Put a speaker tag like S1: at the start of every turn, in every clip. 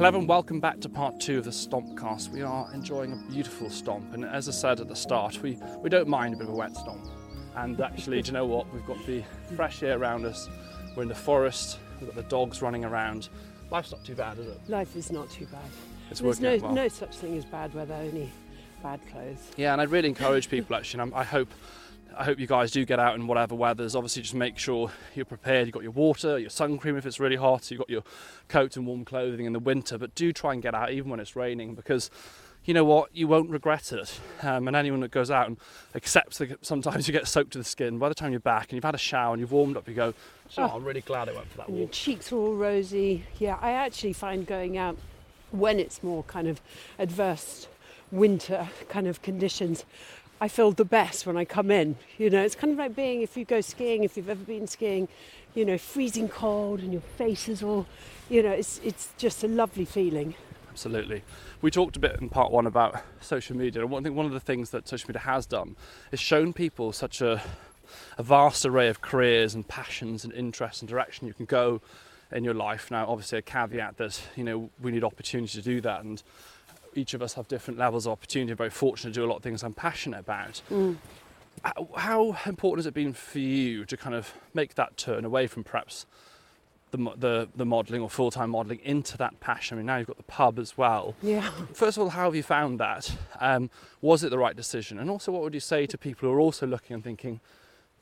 S1: Hello and welcome back to part two of the Stompcast. We are enjoying a beautiful stomp, and as I said at the start, we, we don't mind a bit of a wet stomp. And actually, do you know what? We've got the fresh air around us. We're in the forest. We've got the dogs running around. Life's not too bad, is it?
S2: Life is not too bad.
S1: It's
S2: There's
S1: working
S2: no,
S1: out well.
S2: no such thing as bad weather, only bad clothes.
S1: Yeah, and I'd really encourage people actually. And I'm, I hope, I hope you guys do get out in whatever weathers. Obviously, just make sure you're prepared. You've got your water, your sun cream if it's really hot. You've got your coat and warm clothing in the winter. But do try and get out even when it's raining because. You know what? You won't regret it. Um, and anyone that goes out and accepts that sometimes you get soaked to the skin, by the time you're back and you've had a shower and you've warmed up, you go, "So I'm really glad I went for that
S2: And your
S1: walk."
S2: cheeks are all rosy. Yeah, I actually find going out when it's more kind of adverse winter kind of conditions, I feel the best when I come in. You know, it's kind of like being if you go skiing, if you've ever been skiing, you know, freezing cold and your face is all, you know, it's it's just a lovely feeling.
S1: Absolutely. We talked a bit in part one about social media, and one thing, one of the things that social media has done is shown people such a, a vast array of careers and passions and interests and direction you can go in your life. Now, obviously, a caveat that you know we need opportunity to do that, and each of us have different levels of opportunity. I'm very fortunate to do a lot of things I'm passionate about. How- How important has it been for you to kind of make that turn away from perhaps the the, the modelling or full time modelling into that passion? I mean, now you've got the pub as well.
S2: Yeah.
S1: First of all, how have you found that? Um, was it the right decision? And also, what would you say to people who are also looking and thinking,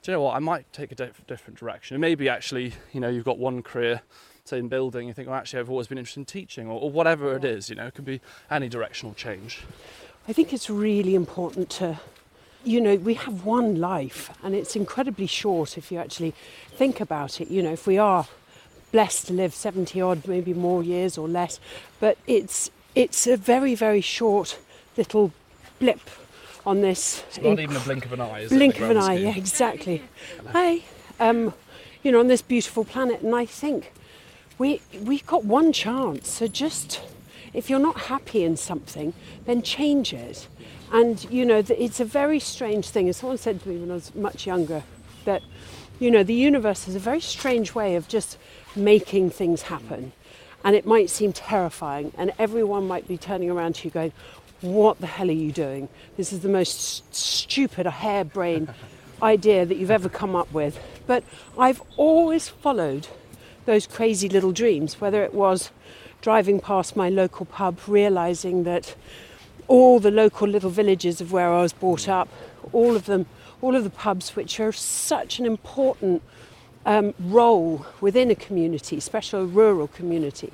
S1: do you know what, I might take a diff- different direction? And maybe actually, you know, you've got one career, say in building, you think, well, actually, I've always been interested in teaching, or, or whatever it is, you know, it could be any directional change.
S2: I think it's really important to, you know, we have one life and it's incredibly short if you actually think about it. You know, if we are blessed to live 70 odd, maybe more years or less, but it's, it's a very, very short little blip on this.
S1: It's not even a blink of an eye, is
S2: blink of an eye, yeah, exactly. Hi, um, you know, on this beautiful planet, and I think we we've got one chance. So just if you're not happy in something, then change it. And you know, it's a very strange thing. As someone said to me when I was much younger, that you know, the universe has a very strange way of just making things happen. And it might seem terrifying, and everyone might be turning around to you going, What the hell are you doing? This is the most stupid, harebrained idea that you've ever come up with. But I've always followed those crazy little dreams, whether it was driving past my local pub, realizing that all the local little villages of where I was brought up, all of them, all of the pubs, which are such an important um, role within a community, especially a rural community,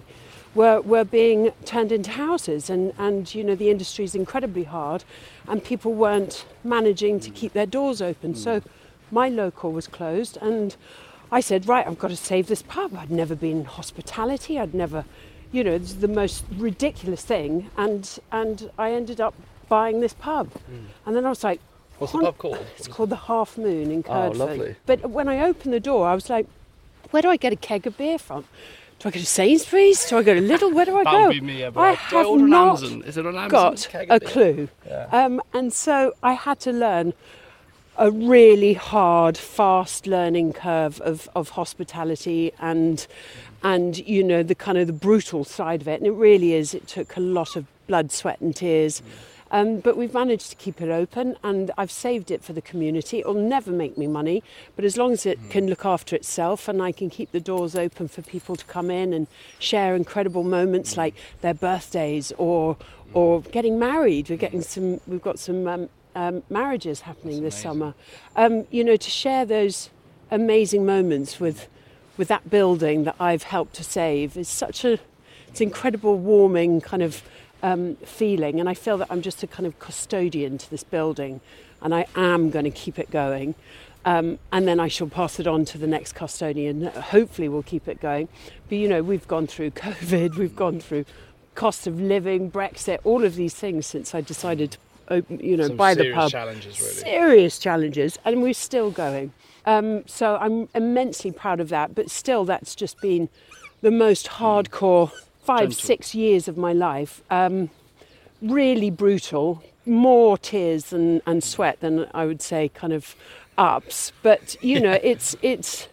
S2: were, were being turned into houses. And, and, you know, the industry is incredibly hard, and people weren't managing to keep their doors open. So mm. my local was closed, and I said, right, I've got to save this pub. I'd never been in hospitality, I'd never, you know, it's the most ridiculous thing. And, and I ended up buying this pub. Mm. And then I was like,
S1: What's the pub called?
S2: It's called the Half Moon in
S1: Oh, lovely.
S2: But when I opened the door, I was like, where do I get a keg of beer from? Do I go to Sainsbury's? Do I go to Lidl? Where do I go?
S1: be me,
S2: I
S1: I'll- do I
S2: have not
S1: Amazon? Is it on Amazon?
S2: got a clue.
S1: Yeah.
S2: Um, and so I had to learn a really hard, fast learning curve of, of hospitality and and you know the kind of the brutal side of it. And it really is. It took a lot of blood, sweat, and tears. Um, but we've managed to keep it open, and I've saved it for the community. It'll never make me money, but as long as it can look after itself, and I can keep the doors open for people to come in and share incredible moments like their birthdays or or getting married. We're getting some. We've got some um, um, marriages happening this summer. Um, you know, to share those amazing moments with with that building that I've helped to save is such a it's incredible warming kind of um, feeling, and I feel that I'm just a kind of custodian to this building, and I am going to keep it going. Um, and then I shall pass it on to the next custodian. Hopefully, we'll keep it going. But you know, we've gone through COVID, we've gone through cost of living, Brexit, all of these things since I decided to open, you know,
S1: Some
S2: buy the
S1: serious
S2: pub.
S1: challenges, really.
S2: Serious challenges, and we're still going. Um, so I'm immensely proud of that. But still, that's just been the most hardcore five,
S3: Gentle.
S2: six years of my life. Um, really brutal, more tears and, and sweat than I would say kind of ups. But you know, it's it's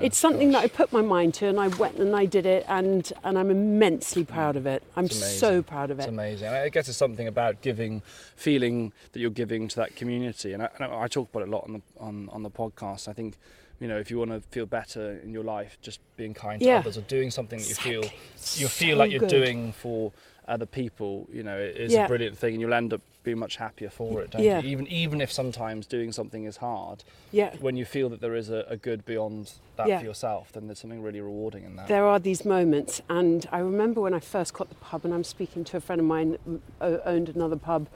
S2: it's something that I put my mind to, and I went and I did it, and and I'm immensely proud of it. I'm so proud of it.
S1: It's amazing. I guess it's something about giving.
S3: feeling that you're giving to that community. And I, and I talk about it a lot on the on, on the podcast. I think, you know, if you want to feel better in your life, just
S1: being kind to
S2: Yeah.
S1: others or doing something that you feel
S2: Exactly.
S1: you feel
S2: So
S1: like you're
S2: good.
S1: doing for other people, you know, it is
S2: Yeah.
S1: a brilliant thing, and you'll end up being much happier for it, don't
S2: Yeah.
S1: you? Even even if sometimes doing something is hard,
S2: Yeah.
S1: when you feel that there is a, a good beyond that
S2: Yeah.
S1: for yourself, then there's something really rewarding in that.
S2: There are these moments, and I remember when I first got the pub, and I'm speaking to a friend of mine who owned another pub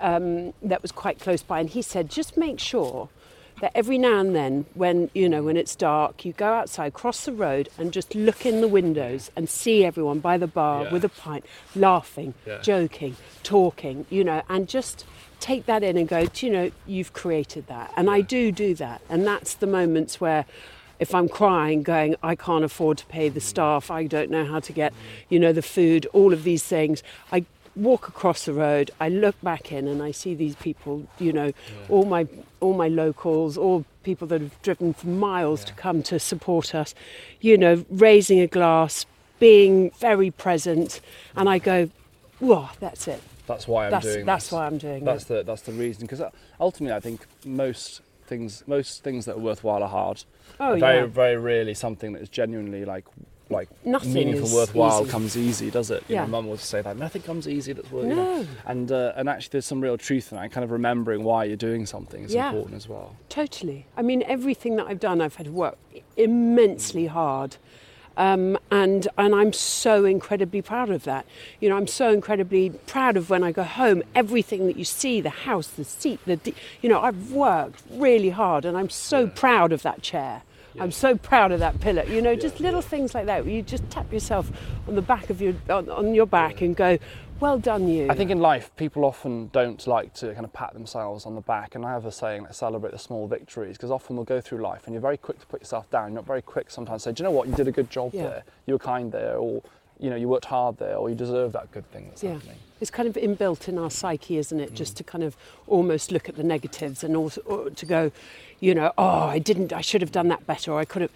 S2: um, that was quite close by, and he said, just make sure that every now and then, when you know when it's dark, you go outside, cross the road, and just look in the windows and see everyone by the bar
S1: Yeah.
S2: with a pint, laughing,
S1: Yeah.
S2: joking, talking, you know, and just take that in and go, "Do you know, you've created that, and I do do that, and that's the moments where if I'm crying, going, I can't afford to pay the mm. staff, I don't know how to get, you know, the food, all of these things. I walk across the road, I look back in, and I see these people, you know, all my all my locals, all people that have driven for miles to come to support us, you know, raising a glass, being very present, and I go, "Wow, that's it.
S1: That's why I'm
S2: That's-
S1: doing.
S2: that's
S1: this.
S2: why I'm doing
S1: That's
S2: it.
S1: the that's the reason. Because uh, ultimately, I think most things most things that are worthwhile are hard.
S2: Oh,
S1: very
S2: yeah.
S1: very rarely something that is genuinely like like
S2: Nothing
S1: meaningful, worthwhile
S2: easy.
S1: comes easy, does it? You know,
S2: Yeah.
S1: Mum would say that nothing comes easy. That's what you know. And uh, and actually, there's some real truth in that. Kind of remembering why you're doing something is
S2: Yeah.
S1: important as well.
S2: Totally. I mean, everything that I've done, I've had to work immensely hard. Um, and and I'm so incredibly proud of that. You know, I'm so incredibly proud of when I go home. Everything that you see, the house, the seat, the you know, I've worked really hard, and I'm so proud of that chair. I'm so proud of that pillow. You know, just little things like that. Where you just tap yourself on the back of your on, on your back and go, "Well done, you."
S1: I think in life, people often don't like to kind of pat themselves on the back, and I have a saying that celebrate the small victories, because often we'll go through life and you're very quick to put yourself down. You're not very quick sometimes to say, do you know what, you did a good job
S2: Yeah.
S1: there, you were kind there, or you know, you worked hard there, or you deserve that good thing that's
S2: Yeah.
S1: happening.
S2: It's kind of inbuilt in our psyche, isn't it? Just to kind of almost look at the negatives and also uh, to go, you know, oh, I didn't, I should have done that better, or I could have.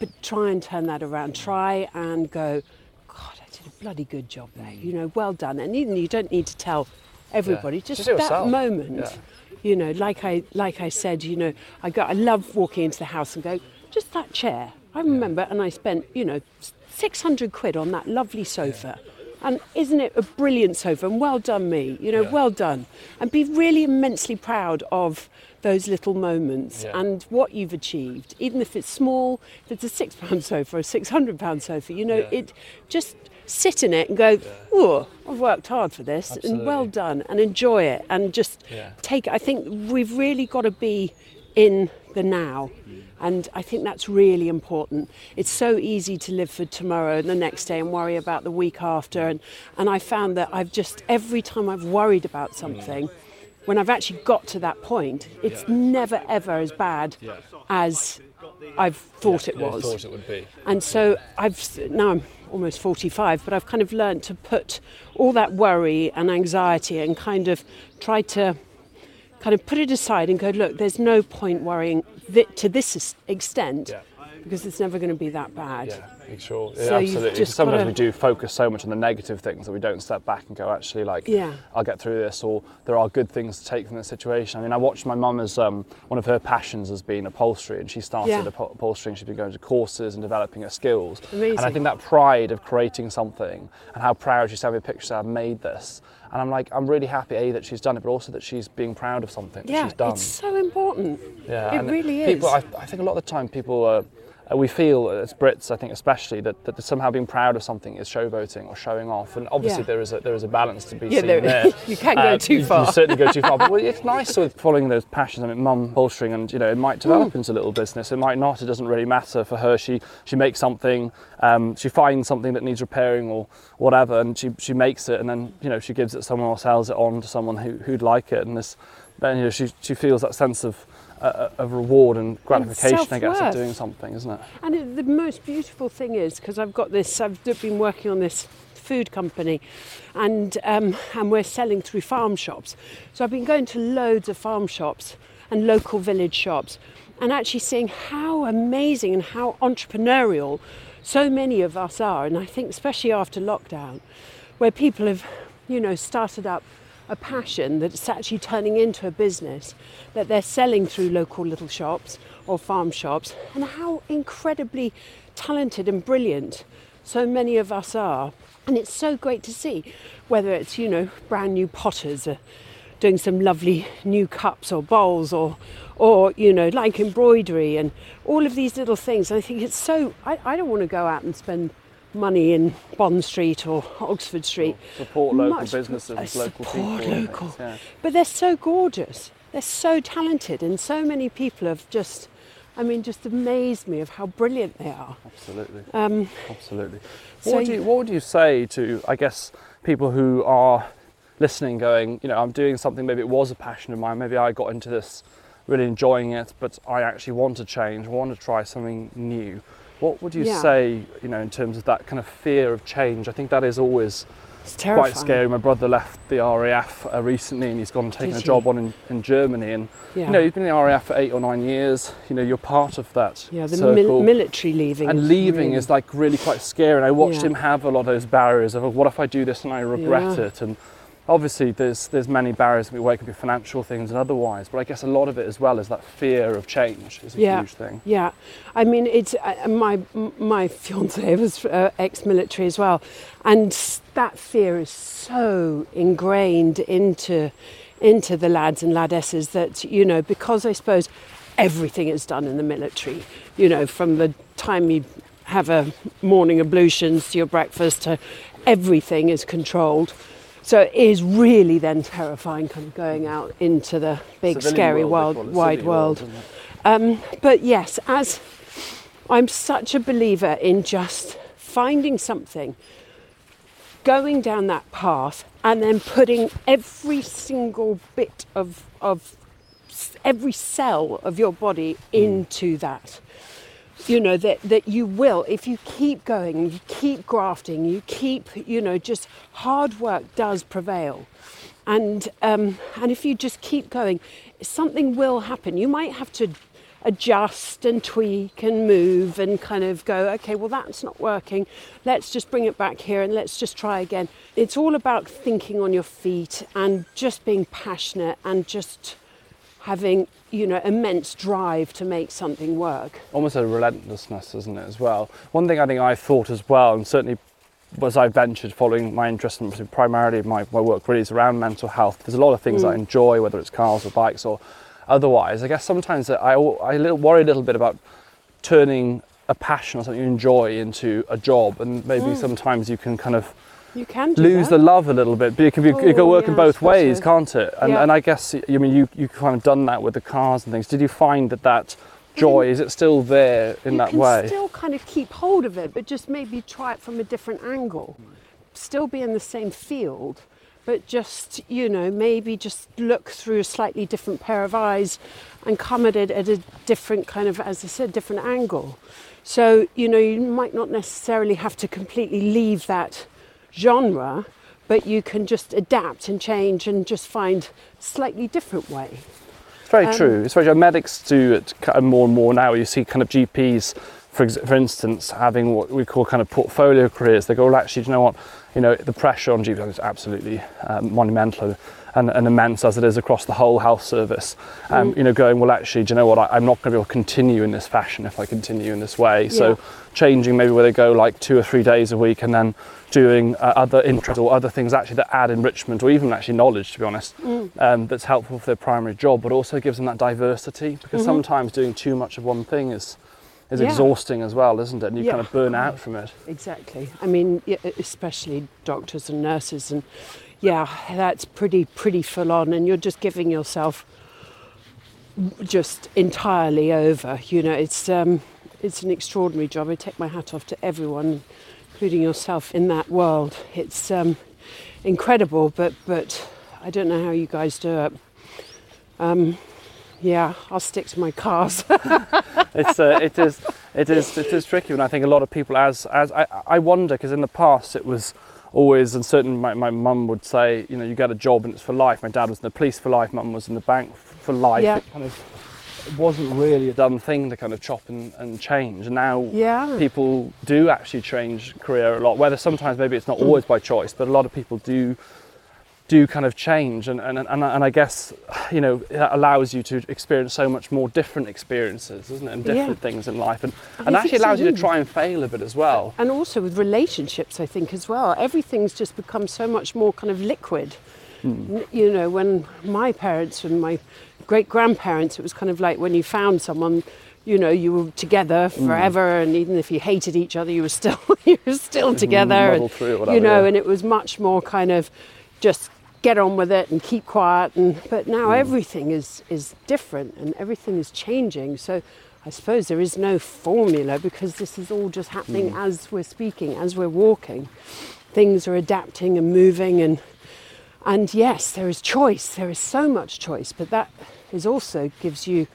S2: But try and turn that around. Try and go, God, I did a bloody good job there. Mm. You know, well done. And even you don't need to tell everybody. Just,
S1: Just yourself.
S2: that moment.
S1: Yeah.
S2: You know, like I like I said, you know, I go. I love walking into the house and go, just that chair. I remember, and I spent, you know, six hundred quid on that lovely sofa. And isn't it a brilliant sofa? And well done, me. You know,
S1: Yeah.
S2: well done. And be really immensely proud of those little moments
S1: Yeah.
S2: and what you've achieved, even if it's small. If it's a six pound sofa a six hundred pound sofa, you know,
S1: Yeah.
S2: it just sit in it and go, oh, I've worked hard for this, and well done, and enjoy it, and just take. I think we've really got to be in the now. And I think that's really important. It's so easy to live for tomorrow and the next day and worry about the week after. And, and I found that I've just, every time I've worried about something, when I've actually got to that point, it's never ever as bad as I've thought it was.
S1: thought it would be.
S2: And so I've now I'm almost 45, but I've kind of learned to put all that worry and anxiety and kind of try to kind of put it aside and go, look, there's no point worrying to this extent
S1: Yeah.
S2: because it's never going to be that bad.
S1: Yeah, sure. Yeah,
S2: So
S1: absolutely.
S2: just
S1: Sometimes
S2: gotta-
S1: we do focus so much on the negative things that we don't step back and go, actually, like,
S2: Yeah.
S1: I'll get through this, or there are good things to take from this situation. I mean, I watched my mum as um, one of her passions has been upholstery, and she started
S2: Yeah.
S1: upho- upholstering. She's been going to courses and developing her skills.
S2: Amazing.
S1: And I think that pride of creating something and how proud she's having pictures I've made this. And I'm like, I'm really happy, A, that she's done it, but also that she's being proud of something that
S2: Yeah,
S1: she's done.
S2: it's so important.
S1: Yeah,
S2: it really
S1: people,
S2: is.
S1: I, I think a lot of the time people are, uh, we feel as Brits, I think especially, that, that somehow being proud of something is showboating or showing off. And obviously
S2: Yeah.
S1: there is a there is a balance to be
S2: Yeah,
S1: seen
S2: there-
S1: there.
S2: you can't go too
S1: you- You certainly go too far. But well, it's nice with following those passions. I mean, mum bolstering, and you know, it might develop
S2: Mm.
S1: into a little business. It might not. It doesn't really matter for her. She she makes something. Um, she finds something that needs repairing or whatever, and she she makes it, and then you know she gives it to someone or sells it on to someone who who'd like it, and this then you know she she feels that sense of uh, of reward and gratification, I guess, of doing something, isn't it?
S2: And it, the most beautiful thing is because I've got this, I've been working on this food company, and um, and we're selling through farm shops. So I've been going to loads of farm shops and local village shops, and actually seeing how amazing and how entrepreneurial so many of us are. And I think especially after lockdown, where people have, you know, started up a passion that's actually turning into a business that they're selling through local little shops or farm shops, and how incredibly talented and brilliant so many of us are. And it's so great to see, whether it's, you know, brand new potters doing some lovely new cups or bowls or or you know like embroidery and all of these little things i think it's so i, I don't want to go out and spend money in bond street or oxford street
S1: Support local
S2: Much-
S1: businesses,
S2: uh,
S1: local
S2: support
S1: people.
S2: local.
S1: yeah.
S2: but they're so gorgeous they're so talented and so many people have just i mean just amazed me of how brilliant they are
S1: Absolutely.
S2: um,
S1: Absolutely.
S2: So
S1: what, would you,
S2: you-
S1: what would you say to, I guess, people who are listening, going, you know, I'm doing something, maybe it was a passion of mine, maybe I got into this really enjoying it, but I actually want to change, want to try something new. What would you
S2: Yeah.
S1: say, you know, in terms of that kind of fear of change? I think that is always quite scary. My brother left the RAF uh, recently and he's gone and taken
S2: Did
S1: a
S2: he?
S1: job on in, in Germany. And,
S2: yeah
S1: you know, he's been in the RAF for eight or nine years. You know, you're part of that
S2: yeah the mil- military leaving
S1: and leaving
S2: really-
S1: is like really quite scary and i watched
S2: Yeah.
S1: him have a lot of those barriers of what if i do this and i regret it and obviously there's there's many barriers where it can be financial things and otherwise but i guess a lot of it as well is that fear of change is a
S2: Yeah.
S1: huge thing
S2: Yeah, I mean, it's uh, my my fiance was uh, ex-military as well, and that fear is so ingrained into into the lads and ladesses that you know because I suppose everything is done in the military. You know, from the time you have a morning ablutions to your breakfast to everything is controlled. So it is really then terrifying, kind of going out into the big,
S1: Civilian
S2: scary
S1: world,
S2: world,
S1: they call it,
S2: wide
S1: world,
S2: world. Um, but yes, as I'm such a believer in just finding something, going down that path, and then putting every single bit of, of every cell of your body into that. You know, that, that you will, if you keep going, you keep grafting, you keep, you know, just hard work does prevail. And, um, and if you just keep going, something will happen. You might have to adjust and tweak and move and kind of go, okay, well, that's not working. Let's just bring it back here and let's just try again. It's all about thinking on your feet and just being passionate and just having, you know, immense drive to make something work.
S1: almost a relentlessness isn't it as well one thing i think i thought as well and certainly as I ventured following my interest in primarily my, my work really is around mental health. There's a lot of things mm. I enjoy, whether it's cars or bikes or otherwise. I guess sometimes I, I little, worry a little bit about turning a passion or something you enjoy into a job, and maybe mm. sometimes you can kind of
S2: You can
S1: lose
S2: that.
S1: the love a little bit. But it can be, it can
S2: Oh,
S1: work in
S2: yeah, I
S1: both ways,
S2: so.
S1: can't it? And,
S2: Yeah.
S1: and I guess I mean you you kind of done that with the cars and things. Did you find that that joy is it still there in
S2: you
S1: that
S2: can
S1: way?
S2: still kind of keep hold of it, but just maybe try it from a different angle. Still be in the same field, but just, you know, maybe just look through a slightly different pair of eyes and come at it at a different kind of, as I said, different angle. So, you know, you might not necessarily have to completely leave that genre, but you can just adapt and change and just find a slightly different way.
S1: It's very
S2: Um,
S1: true. It's very true. Medics do it more and more now. You see kind of GPs, for, ex- for instance, having what we call kind of portfolio careers. They go, well, actually, do you know what? You know, the pressure on GPs is absolutely um, monumental and, and immense as it is across the whole health service. Um,
S2: Mm.
S1: You know, going, well, actually, do you know what? I, I'm not going to be able to continue in this fashion if I continue in this way.
S2: Yeah.
S1: So changing maybe where they go like two or three days a week and then doing uh, other interests or other things actually that add enrichment or even actually knowledge to be honest um, that's helpful for their primary job but also gives them that diversity because sometimes doing too much of one thing is is
S2: Yeah.
S1: exhausting as well, isn't it? And you
S2: Yeah.
S1: kind of burn out from it.
S2: Exactly. I mean, especially doctors and nurses, and yeah, that's pretty pretty full on, and you're just giving yourself just entirely over. You know, it's um, it's an extraordinary job. I take my hat off to everyone, including yourself, in that world. It's um, incredible, but but I don't know how you guys do it. Um, yeah, I'll stick to my cars.
S1: it's uh, it is it is it is tricky and I think a lot of people as as I, I wonder because in the past it was always and certainly my, my mum would say you know you get a job and it's for life my dad was in the police for life mum was in the bank for life
S2: Yeah.
S1: it kind of it wasn't really a done thing to kind of chop and, and change now
S2: Yeah.
S1: people do actually change career a lot whether sometimes maybe it's not always by choice but a lot of people do do kind of change. And, and, and, and I guess you know it allows you to experience so much more different experiences isn't it? And
S2: Yeah.
S1: different things in life. And,
S2: I
S1: and actually allows you to try and fail a bit as well.
S2: And also with relationships i think as well. Everything's just become so much more kind of liquid. Hmm. N- you know when my parents and my great grandparents it was kind of like when you found someone you know you were together hmm. forever and even if you hated each other you were still you were still together and, you know
S1: yeah.
S2: and it was much more kind of just get on with it and keep quiet and but now mm. everything is is different and everything is changing so I suppose there is no formula because this is all just happening mm. as we're speaking, as we're walking. Things are adapting and moving and and yes, there is choice. There is so much choice, but that is also gives you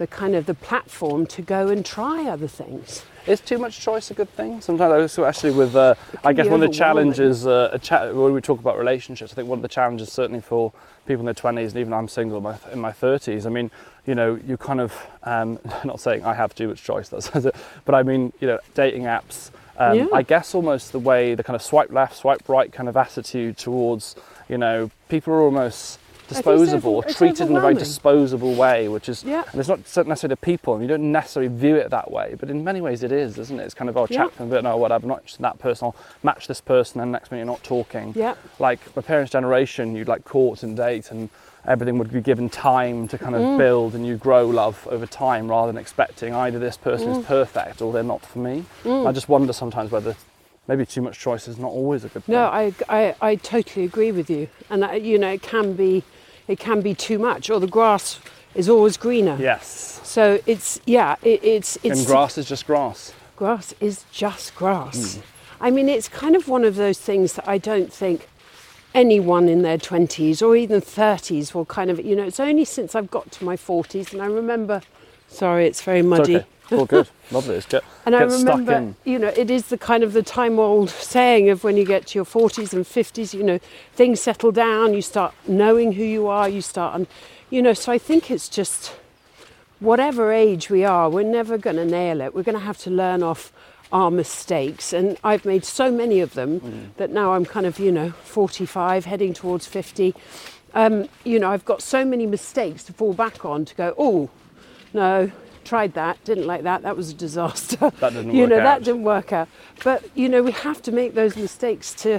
S2: the kind of the platform to go and try other things.
S1: is too much choice a good thing sometimes I also actually with uh, I guess one of the challenges uh, a cha- when we talk about relationships I think one of the challenges certainly for people in their 20s and even I'm single in my, in my 30s I mean you know you kind of um, not saying I have too much choice that's but I mean you know dating apps um,
S2: Yeah.
S1: I guess almost the way the kind of swipe left swipe right kind of attitude towards you know people are almost disposable
S2: or
S1: treated in a very disposable way which is
S2: Yeah.
S1: and it's not necessarily the people and you don't necessarily view it that way but in many ways it is isn't it it's kind of oh
S2: Yeah.
S1: chat for a bit no whatever not just that person I'll match this person and next minute you're not talking
S2: Yeah.
S1: like my parents generation you'd like court and date and everything would be given time to kind of
S2: Mm.
S1: build and you grow love over time rather than expecting either this person
S2: Mm.
S1: is perfect or they're not for me I just wonder sometimes whether maybe too much choice is not always a good thing
S2: No, I, I, I totally agree with you. And I, you know, it can be it can be too much or the grass is always greener.
S1: yes
S2: So it's yeah, it, it's it's
S1: and grass is just grass
S2: grass is just grass. Hmm. I mean, it's kind of one of those things that I don't think anyone in their 20s or even 30s will kind of, you know, it's only since I've got to my 40s and I remember, sorry, it's very
S1: it's
S2: muddy.
S1: okay it's all good lovely it's get,
S2: And I
S1: get stuck
S2: remember,
S1: in
S2: you know, it is the kind of the time old saying of when you get to your 40s and 50s, you know, things settle down, you start knowing who you are, you start, and, you know, so I think it's just whatever age we are, we're never going to nail it. We're going to have to learn off our mistakes. And I've made so many of them
S1: Mm.
S2: that now I'm kind of, you know, 45, heading towards 50. Um, you know, I've got so many mistakes to fall back on to go, oh, no, tried that, didn't like that, that was a disaster.
S1: That didn't
S2: you
S1: work
S2: know,
S1: out.
S2: that didn't work out. But, you know, we have to make those mistakes to,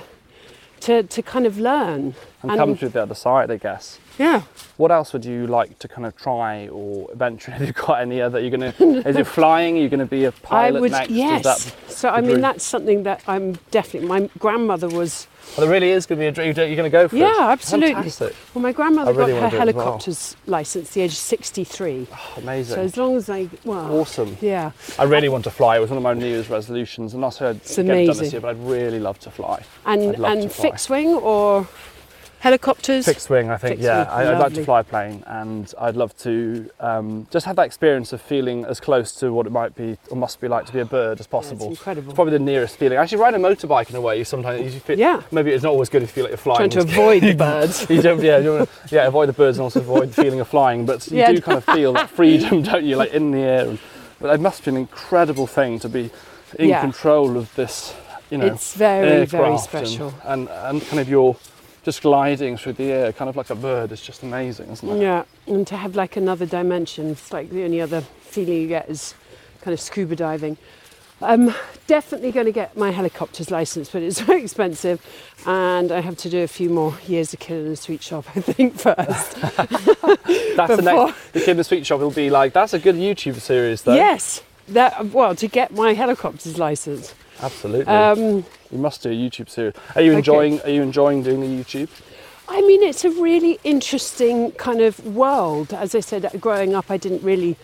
S2: to, to kind of learn.
S1: and come through the other side I guess
S2: Yeah.
S1: What else would you like to kind of try or eventually have you got any other you're gonna is it flying? You're you gonna be a pilot
S2: I would,
S1: next?
S2: Yes.
S1: that
S2: so, I mean,
S1: dream?
S2: that's something that I'm definitely, my grandmother was
S1: Oh, there really is gonna be a dream. You're gonna go for it.
S2: Yeah, absolutely.
S1: Fantastic.
S2: Well, my grandmother
S1: really
S2: got her
S1: it as well.
S2: helicopter's license at the age of 63.
S1: Amazing.
S2: So as long as I, well,
S1: Awesome.
S2: Yeah,
S1: I really want to fly. It was one of my New Year's resolutions, and not so I'd
S2: It's
S1: get it done this
S2: amazing.
S1: year, but I'd really love to fly.
S2: and
S1: to
S2: and
S1: fly.
S2: fixed wing or helicopters.
S1: Fixed wing, I think.
S2: Fixed
S1: yeah, I, I'd like to fly a plane, and I'd love to um, just have that experience of feeling as close to what it might be or must be like to be a bird as possible.
S2: It's incredible.
S1: It's probably the nearest feeling. Actually, riding a motorbike in a way, you sometimes you feel.
S2: Yeah.
S1: Maybe it's not always good if you feel like you're flying.
S2: Trying to avoid the birds.
S1: you don't, yeah, you wanna, yeah, avoid the birds and also avoid the feeling of flying. But you
S2: Yeah.
S1: do kind of feel that freedom, don't you, like in the air. And, but it must be an incredible thing to be in
S2: Yeah.
S1: control of this, you know,
S2: It's very, very
S1: and-
S2: special.
S1: And, and kind of your just gliding through the air, kind of like a bird, is just amazing, isn't it?
S2: Yeah, and to have like another dimension. It's like the only other feeling you get is kind of scuba diving. I'm definitely going to get my helicopter's license, but it's very expensive, and I have to do a few more years of Kidd in a sweet shop, I think, first.
S1: That's the next. The kid in the sweet shop will be like, that's a good YouTube series, though.
S2: Yes, that well to get my helicopter's license.
S1: Absolutely.
S2: Um,
S1: you must do a YouTube series. Are you
S2: Okay.
S1: enjoying? Are you enjoying doing the YouTube?
S2: I mean, it's a really interesting kind of world. As I said, growing up, I didn't really,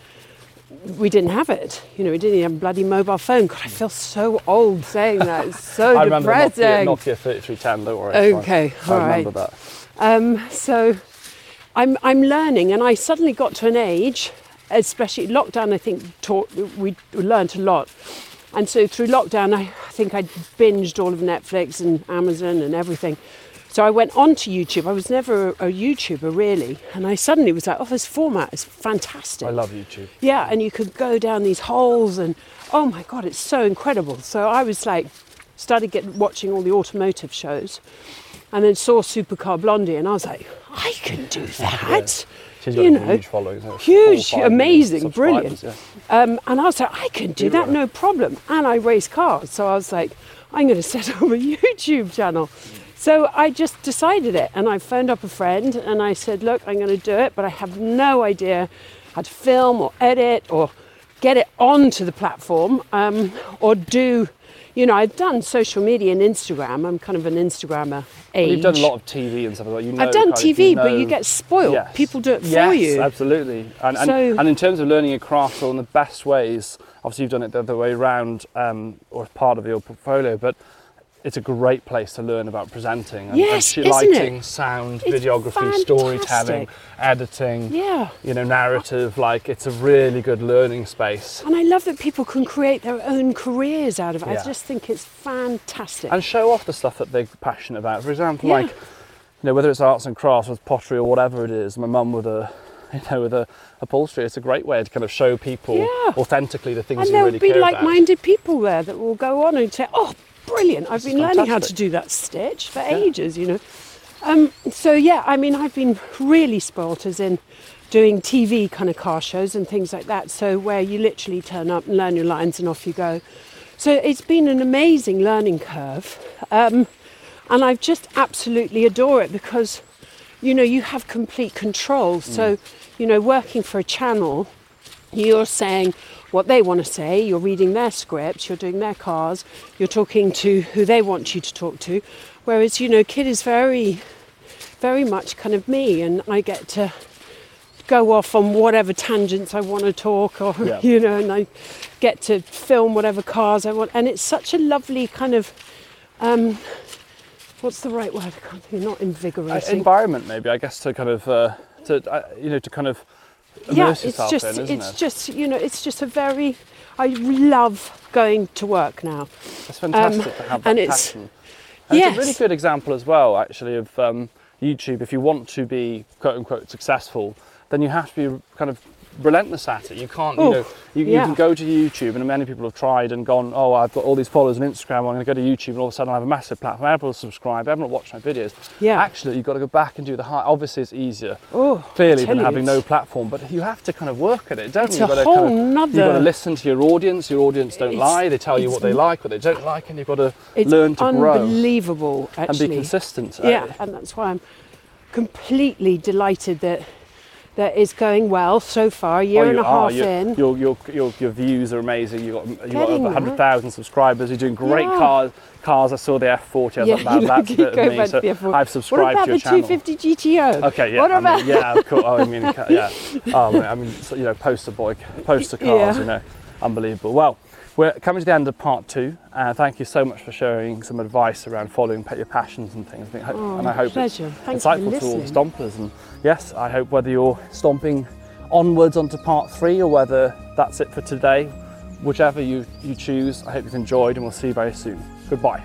S2: we didn't have it. You know, we didn't even have a bloody mobile phone. God, I feel so old saying that. It's so
S1: I remember the
S2: depressing.
S1: Nokia, Nokia 3310. Don't worry.
S2: Okay,
S1: I
S2: all
S1: remember
S2: right.
S1: that.
S2: Um, so I'm, I'm learning, and I suddenly got to an age, especially lockdown, I think taught, we learned a lot. And so through lockdown, I, I think I binged all of Netflix and Amazon and everything. So I went on to YouTube. I was never a, a YouTuber really. And I suddenly was like, oh, this format is fantastic.
S1: I love YouTube.
S2: Yeah, and you could go down these holes, and oh my god, it's so incredible. So I was like, started get, watching all the automotive shows, and then saw Supercar Blondie, and I was like, I can do that.
S1: She's got
S2: You know,
S1: huge following. isn't
S2: huge,
S1: Four, five million
S2: amazing, brilliant.
S1: yeah.
S2: Um, and I was like, I can do that,
S1: Hero.
S2: no problem. And I race cars, so I was like, I'm going to set up a YouTube channel. So I just decided it, and I phoned up a friend, and I said, Look, I'm going to do it, but I have no idea how to film or edit or get it onto the platform um, or do. You know, I've done social media and Instagram. I'm kind of an Instagrammer age.
S1: You've done a lot of TV and stuff like that. You know,
S2: I've done
S1: kind of-
S2: TV, but you get spoiled.
S1: Yes.
S2: People do it for
S1: yes,
S2: you.
S1: absolutely. And, and,
S2: So-
S1: and in terms of learning a craft, one of the best ways, obviously you've done it the other way around, um, or as part of your portfolio, but it's a great place to learn about presenting and,
S2: Yes,
S1: and lighting,
S2: it?
S1: sound,
S2: It's
S1: videography, storytelling, editing,
S2: Yeah.
S1: you know, narrative. Like it's a really good learning space.
S2: And I love that people can create their own careers out of it.
S1: Yeah.
S2: I just think it's fantastic.
S1: and show off the stuff that they're passionate about. For example,
S2: Yeah.
S1: like you know, whether it's arts and crafts, with pottery or whatever it is. My mum with a, you know, with a upholstery, it's a great way to kind of show people
S2: Yeah.
S1: authentically the things
S2: and
S1: you
S2: there'll be like-minded people there that will go on and say, "Oh, brilliant! I've been learning how to do that stitch for ages." You know. Um, so yeah, I mean, I've been really spoilt as in doing TV kind of car shows and things like that. So where you literally turn up and learn your lines and off you go. So it's been an amazing learning curve, um, and I just absolutely adore it because, you know, you have complete control. So, you know, working for a channel, you're saying what they want to say, you're reading their scripts, you're doing their cars, you're talking to who they want you to talk to. Whereas, you know, Kidd is very, very much kind of me, and I get to go off on whatever tangents I want to talk, or,
S1: Yeah.
S2: you know, and I get to film whatever cars I want. And it's such a lovely kind of, um, what's the right word? I can't think, not
S1: Uh,
S2: invigorating.
S1: environment, maybe. I guess to kind of, uh, to uh, you know, to kind of
S2: yeah, it's just
S1: in,
S2: it's
S1: it?
S2: just, you know, it's just a very, I love going to work now.
S1: It's fantastic to have that
S2: and it's-
S1: passion. And it's a really good example as well, actually, of um, YouTube. If you want to be quote unquote successful, then you have to be kind of relentless at it. You can't, you
S2: Oh,
S1: know, you, you can go to YouTube, and many people have tried and gone, oh, I've got all these followers on Instagram, I'm going to go to YouTube, and all of a sudden I have a massive platform. Everyone will subscribe, everyone will watch my videos.
S2: Yeah.
S1: Actually, you've got to go back and do the hard. Obviously, it's easier.
S2: Oh,
S1: Clearly, than having no platform, but you have to kind of work at it, don't
S2: It's
S1: you?
S2: a
S1: You've got to
S2: whole
S1: kind of,
S2: nother-
S1: You've got to listen to your audience. Your audience don't
S2: It's-
S1: lie. They tell you what they like, what they don't like, and you've got to
S2: It's
S1: learn to grow
S2: unbelievable,
S1: and be consistent.
S2: Yeah, and that's why I'm completely delighted that that is going well so far. A year
S1: oh,
S2: and a
S1: are.
S2: half
S1: Your,
S2: in.
S1: Your, your, your, your views are amazing. You've got, you've got over 100,000 subscribers. You're doing great
S2: Yeah.
S1: cars. Cars. I saw the F40. I was
S2: yeah,
S1: like,
S2: you
S1: that's a
S2: go
S1: bit of me.
S2: back
S1: So
S2: to the F1.
S1: I've
S2: What
S1: subscribed
S2: about
S1: to your
S2: the
S1: channel.
S2: 250 GTO?
S1: Okay, yeah,
S2: What
S1: I
S2: about?
S1: mean, yeah, cool. Oh, I mean, yeah. Oh, man, I mean, so, you know, poster boy, poster cars,
S2: Yeah.
S1: you know, unbelievable. Well, we're coming to the end of part two. Uh, thank you so much for sharing some advice around following your passions and things. I think,
S2: Oh,
S1: and I hope
S2: pleasure.
S1: it's
S2: Thanks
S1: insightful to all the stompers. And yes, I hope whether you're stomping onwards onto part three or whether that's it for today, whichever you, you choose, I hope you've enjoyed, and we'll see you very soon. Goodbye.